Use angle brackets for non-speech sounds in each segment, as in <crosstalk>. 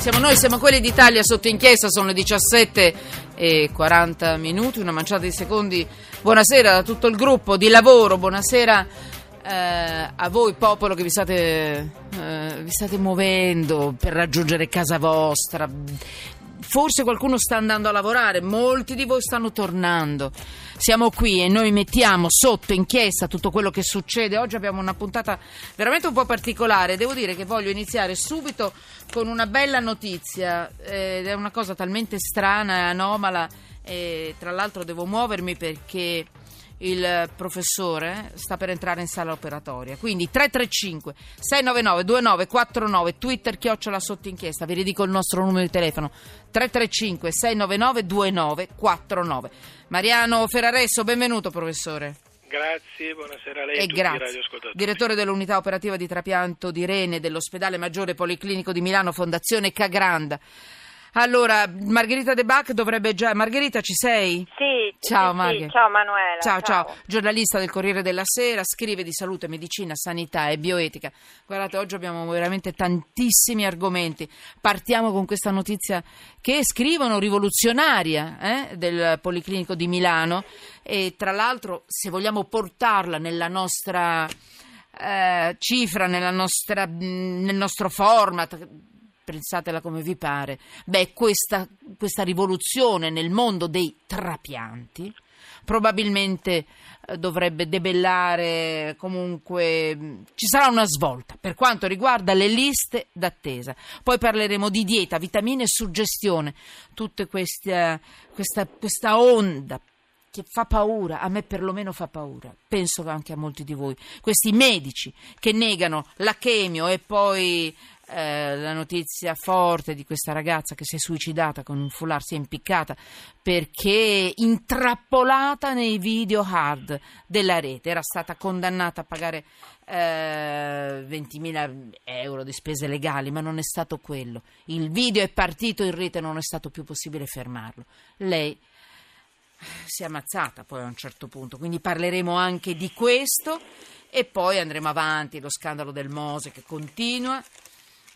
Siamo noi, siamo quelli d'Italia sotto inchiesta, sono le 17 e 40 minuti, una manciata di secondi. Buonasera a tutto il gruppo di lavoro, buonasera eh, a voi popolo che vi state, eh, vi state muovendo per raggiungere casa vostra. Forse qualcuno sta andando a lavorare, molti di voi stanno tornando. Siamo qui e noi mettiamo sotto inchiesta tutto quello che succede. Oggi abbiamo una puntata veramente un po' particolare. Devo dire che voglio iniziare subito con una bella notizia. Ed è una cosa talmente strana e anomala. E tra l'altro devo muovermi perché il professore sta per entrare in sala operatoria. Quindi 335 699 2949 Twitter chiocciola sotto inchiesta. Vi ridico il nostro numero di telefono 335 699 2949. Mariano Ferraresso, benvenuto professore. Grazie, buonasera a lei e, e tutti grazie. Direttore dell'unità operativa di trapianto di Rene dell'ospedale Maggiore Policlinico di Milano, Fondazione Cagranda. Allora, Margherita De Bach dovrebbe già. Margherita, ci sei? Sì, Ciao, sì, sì, ciao Manuela. Ciao, ciao, giornalista del Corriere della Sera, scrive di salute, medicina, sanità e bioetica. Guardate, oggi abbiamo veramente tantissimi argomenti. Partiamo con questa notizia che scrivono rivoluzionaria eh, del Policlinico di Milano e tra l'altro, se vogliamo portarla nella nostra eh, cifra, nella nostra, nel nostro format, pensatela come vi pare, beh, questa, questa rivoluzione nel mondo dei trapianti probabilmente eh, dovrebbe debellare comunque ci sarà una svolta per quanto riguarda le liste d'attesa. Poi parleremo di dieta, vitamine e suggestione tutta questa, questa, questa onda che fa paura, a me perlomeno fa paura, penso anche a molti di voi, questi medici che negano la chemio e poi eh, la notizia forte di questa ragazza che si è suicidata con un foulard, si è impiccata perché intrappolata nei video hard della rete, era stata condannata a pagare eh, 20.000 euro di spese legali, ma non è stato quello. Il video è partito in rete non è stato più possibile fermarlo. Lei si è ammazzata poi a un certo punto, quindi parleremo anche di questo e poi andremo avanti, lo scandalo del Mose che continua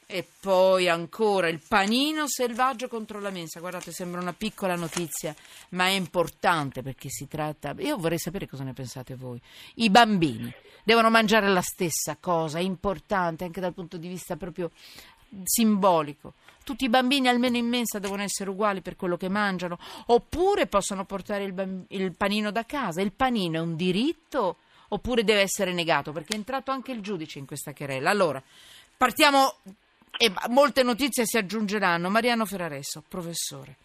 e poi ancora il panino selvaggio contro la mensa. Guardate, sembra una piccola notizia, ma è importante perché si tratta. Io vorrei sapere cosa ne pensate voi. I bambini devono mangiare la stessa cosa, è importante anche dal punto di vista proprio simbolico. Tutti i bambini, almeno in mensa, devono essere uguali per quello che mangiano, oppure possono portare il, bamb- il panino da casa. Il panino è un diritto oppure deve essere negato? Perché è entrato anche il giudice in questa querela. Allora, partiamo e molte notizie si aggiungeranno. Mariano Ferraresso, professore.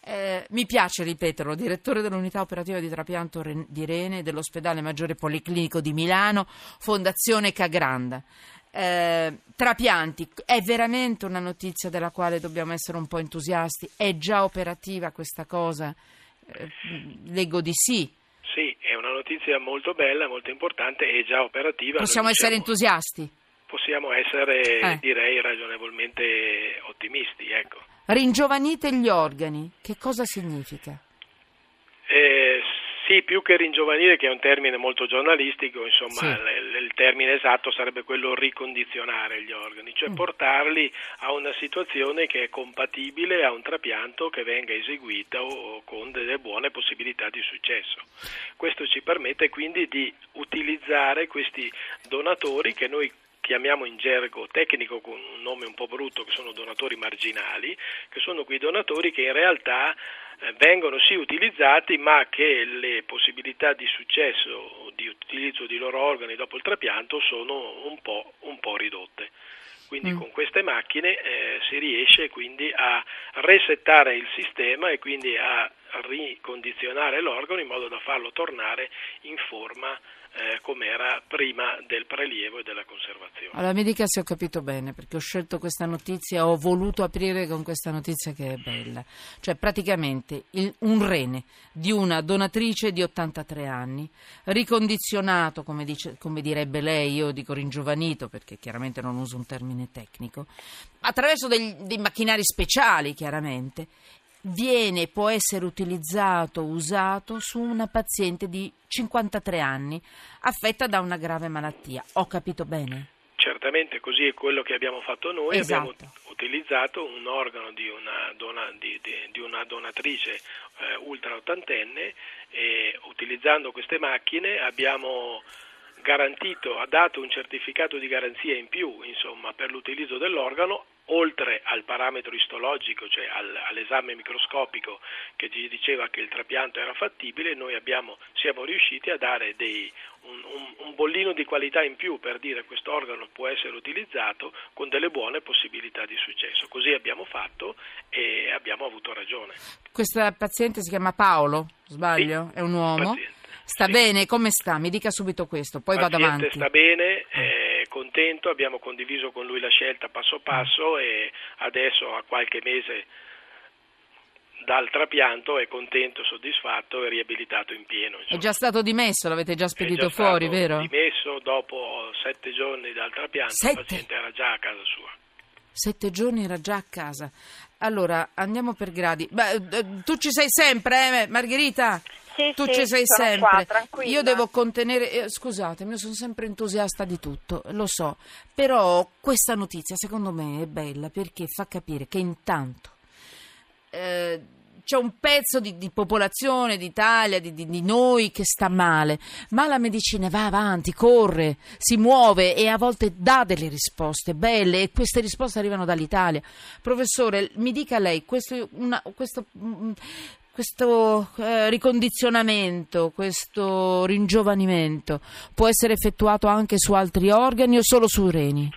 Eh, mi piace ripeterlo, direttore dell'unità operativa di trapianto di Rene dell'ospedale Maggiore Policlinico di Milano, Fondazione Cagranda. Eh, trapianti, è veramente una notizia della quale dobbiamo essere un po' entusiasti? È già operativa questa cosa? Eh, leggo di sì. Sì, è una notizia molto bella, molto importante e già operativa. Possiamo essere siamo... entusiasti? Possiamo essere, Eh. direi, ragionevolmente ottimisti. Ecco. Ringiovanite gli organi, che cosa significa? Eh, sì, più che ringiovanire, che è un termine molto giornalistico, insomma, Sì. l- il termine esatto sarebbe quello ricondizionare gli organi, cioè Mm. portarli a una situazione che è compatibile a un trapianto che venga eseguito con delle buone possibilità di successo. Questo ci permette quindi di utilizzare questi donatori che noi chiamiamo in gergo tecnico con un nome un po' brutto che sono donatori marginali, che sono quei donatori che in realtà eh, vengono sì utilizzati ma che le possibilità di successo di utilizzo di loro organi dopo il trapianto sono un po', un po ridotte. Quindi Mm. con queste macchine eh, si riesce quindi a resettare il sistema e quindi a ricondizionare l'organo in modo da farlo tornare in forma eh, come era prima del prelievo e della conservazione. Allora mi dica se ho capito bene, perché ho scelto questa notizia, ho voluto aprire con questa notizia che è bella. Cioè praticamente il- un rene di una donatrice di 83 anni, ricondizionato, come, dice- come direbbe lei, io dico ringiovanito perché chiaramente non uso un termine tecnico, attraverso degli- dei macchinari speciali chiaramente, viene, può essere utilizzato, usato su una paziente di 53 anni affetta da una grave malattia. Ho capito bene? Certamente così è quello che abbiamo fatto noi, Esatto. abbiamo utilizzato un organo di una, dona, di, di, di una donatrice eh, ultra ottantenne e utilizzando queste macchine abbiamo garantito, ha dato un certificato di garanzia in più insomma, per l'utilizzo dell'organo oltre al parametro istologico, cioè al, all'esame microscopico che ci diceva che il trapianto era fattibile, noi abbiamo, siamo riusciti a dare dei, un, un, un, bollino di qualità in più per dire che questo organo può essere utilizzato con delle buone possibilità di successo. Così abbiamo fatto e abbiamo avuto ragione. Questa paziente si chiama Paolo, sbaglio? Sì, È un uomo? Paziente. Sta sì. bene? Come sta? Mi dica subito questo, poi vado avanti. Sta bene, è contento, abbiamo condiviso con lui la scelta passo passo e adesso a qualche mese dal trapianto è contento, soddisfatto e riabilitato in pieno. Insomma. È già stato dimesso, l'avete già spedito già fuori, vero? Dimesso dopo sette giorni dal trapianto, sette? il paziente era già a casa sua. Sette giorni era già a casa. Allora, andiamo per gradi. Beh, eh, tu ci sei sempre, eh, Margherita? Sì, tu sì, ci sei sempre. Qua, io devo contenere. Eh, scusatemi, sono sempre entusiasta di tutto, lo so. Però questa notizia, secondo me, è bella perché fa capire che intanto. Eh, c'è un pezzo di, di popolazione d'Italia, di, di, di, noi che sta male, ma la medicina va avanti, corre, si muove e a volte dà delle risposte belle e queste risposte arrivano dall'Italia. Professore, mi dica lei, questo, una, questo, mm, questo eh, ricondizionamento, questo ringiovanimento può essere effettuato anche su altri organi o solo sui reni?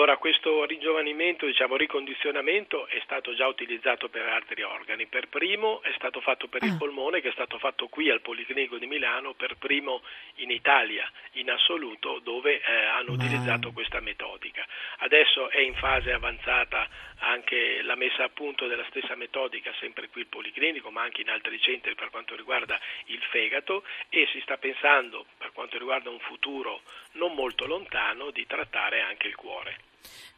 Allora, questo ringiovanimento, diciamo ricondizionamento, è stato già utilizzato per altri organi. Per primo è stato fatto per il ah. polmone, che è stato fatto qui al Policlinico di Milano, per primo in Italia in assoluto, dove eh, hanno utilizzato questa metodica. Adesso è in fase avanzata anche la messa a punto della stessa metodica, sempre qui il Policlinico, ma anche in altri centri per quanto riguarda il fegato e si sta pensando, per quanto riguarda un futuro non molto lontano, di trattare anche il cuore.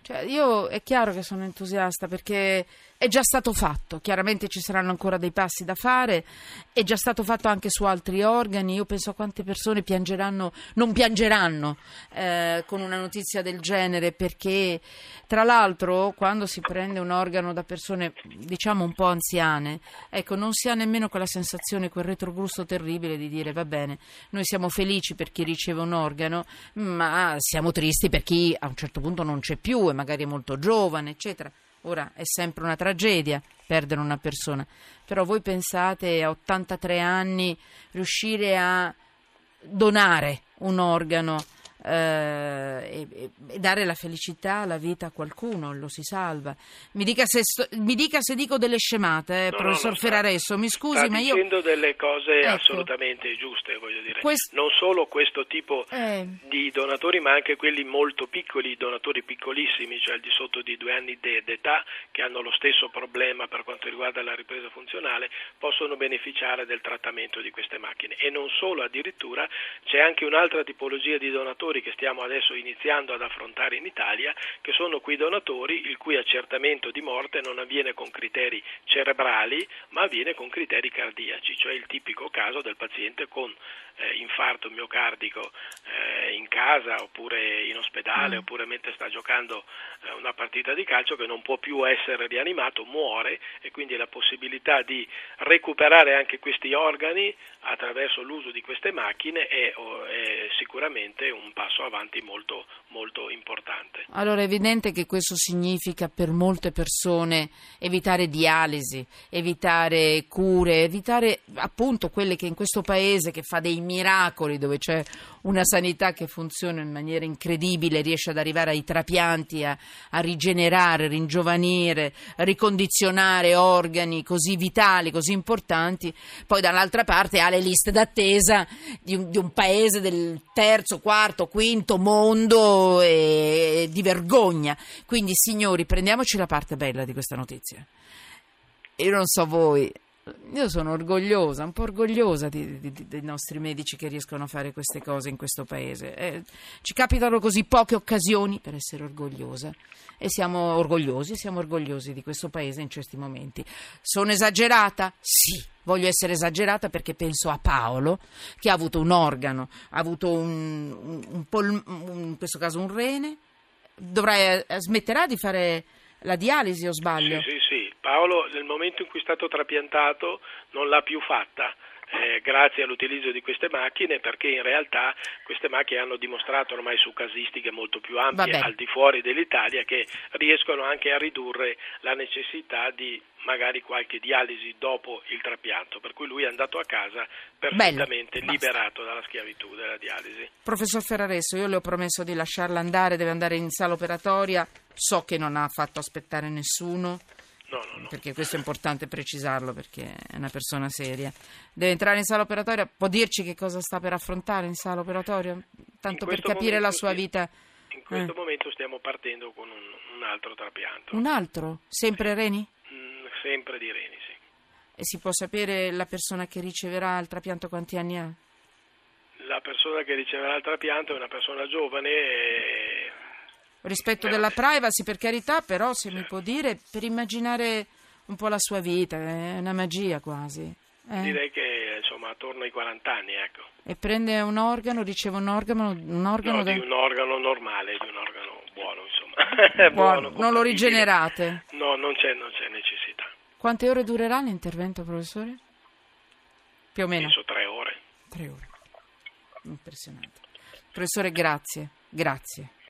Cioè, io è chiaro che sono entusiasta perché è già stato fatto, chiaramente ci saranno ancora dei passi da fare, è già stato fatto anche su altri organi, io penso a quante persone piangeranno, non piangeranno eh, con una notizia del genere perché tra l'altro quando si prende un organo da persone diciamo un po' anziane, ecco non si ha nemmeno quella sensazione, quel retrogusto terribile di dire va bene, noi siamo felici per chi riceve un organo, ma siamo tristi per chi a un certo punto non c'è più e magari è molto giovane, eccetera. Ora è sempre una tragedia perdere una persona, però voi pensate a 83 anni riuscire a donare un organo eh, e, e, dare la felicità, la vita a qualcuno, lo si salva. Mi dica se, sto, mi dica se dico delle scemate, eh, no, professor no, Ferraresso, mi scusi, ma io... Sto dicendo delle cose ecco. assolutamente giuste, voglio dire. Quest... Non solo questo tipo eh. di donatori, ma anche quelli molto piccoli, donatori piccolissimi, cioè al di sotto di due anni d'età, che hanno lo stesso problema per quanto riguarda la ripresa funzionale, possono beneficiare del trattamento di queste macchine. E non solo, addirittura c'è anche un'altra tipologia di donatori donatori che stiamo adesso iniziando ad affrontare in Italia, che sono quei donatori il cui accertamento di morte non avviene con criteri cerebrali, ma avviene con criteri cardiaci, cioè il tipico caso del paziente con eh, infarto miocardico eh, in casa oppure in ospedale mm. oppure mentre sta giocando eh, una partita di calcio che non può più essere rianimato, muore e quindi la possibilità di recuperare anche questi organi attraverso l'uso di queste macchine è, è sicuramente un passo avanti molto, molto importante. Allora è evidente che questo significa per molte persone evitare dialisi, evitare cure, evitare appunto quelle che in questo paese che fa dei miracoli, dove c'è una sanità che funziona in maniera incredibile, riesce ad arrivare ai trapianti, a, a rigenerare, ringiovanire, ricondizionare organi così vitali, così importanti, poi dall'altra parte ha le liste d'attesa di un, di un paese del terzo, quarto, quinto mondo e, di vergogna. Quindi signori, prendiamoci la parte bella di questa notizia. Io non so voi, io sono orgogliosa, un po' orgogliosa di, di, di, dei nostri medici che riescono a fare queste cose in questo paese. Eh, ci capitano così poche occasioni per essere orgogliosa e siamo orgogliosi, siamo orgogliosi di questo paese in certi momenti. Sono esagerata? Sì, voglio essere esagerata perché penso a Paolo che ha avuto un organo, ha avuto un, un, un pol, in questo caso un rene, dovrà, eh, smetterà di fare la dialisi o sbaglio? Sì. Paolo nel momento in cui è stato trapiantato non l'ha più fatta eh, grazie all'utilizzo di queste macchine perché in realtà queste macchine hanno dimostrato ormai su casistiche molto più ampie Vabbè. al di fuori dell'Italia che riescono anche a ridurre la necessità di magari qualche dialisi dopo il trapianto, per cui lui è andato a casa perfettamente Bello, liberato dalla schiavitù della dialisi. Professor Ferraresso, io le ho promesso di lasciarla andare, deve andare in sala operatoria, so che non ha fatto aspettare nessuno, No, no, no. perché questo è importante precisarlo perché è una persona seria. Deve entrare in sala operatoria, può dirci che cosa sta per affrontare in sala operatoria? Tanto per capire la sua sì. vita. In questo Eh. momento stiamo partendo con un, un altro trapianto, Un altro? Sempre reni? Mm, sempre di reni, sì. E si può sapere la persona che riceverà il trapianto quanti anni ha? La persona che riceverà il trapianto è una persona giovane e Rispetto Eh, della privacy, per carità, però se mi può dire, per immaginare un po' la sua vita, è una magia quasi. eh? direi che insomma attorno ai 40 anni, ecco. E prende un organo, riceve un organo, un organo No, da- di un organo normale, di un organo buono, insomma. <laughs> Buono, Buono, non lo rigenerate. No, non c'è, non c'è necessità. Quante ore durerà l'intervento, professore? Più o meno Penso tre ore. tre ore. Impressionante. Professore, grazie, grazie.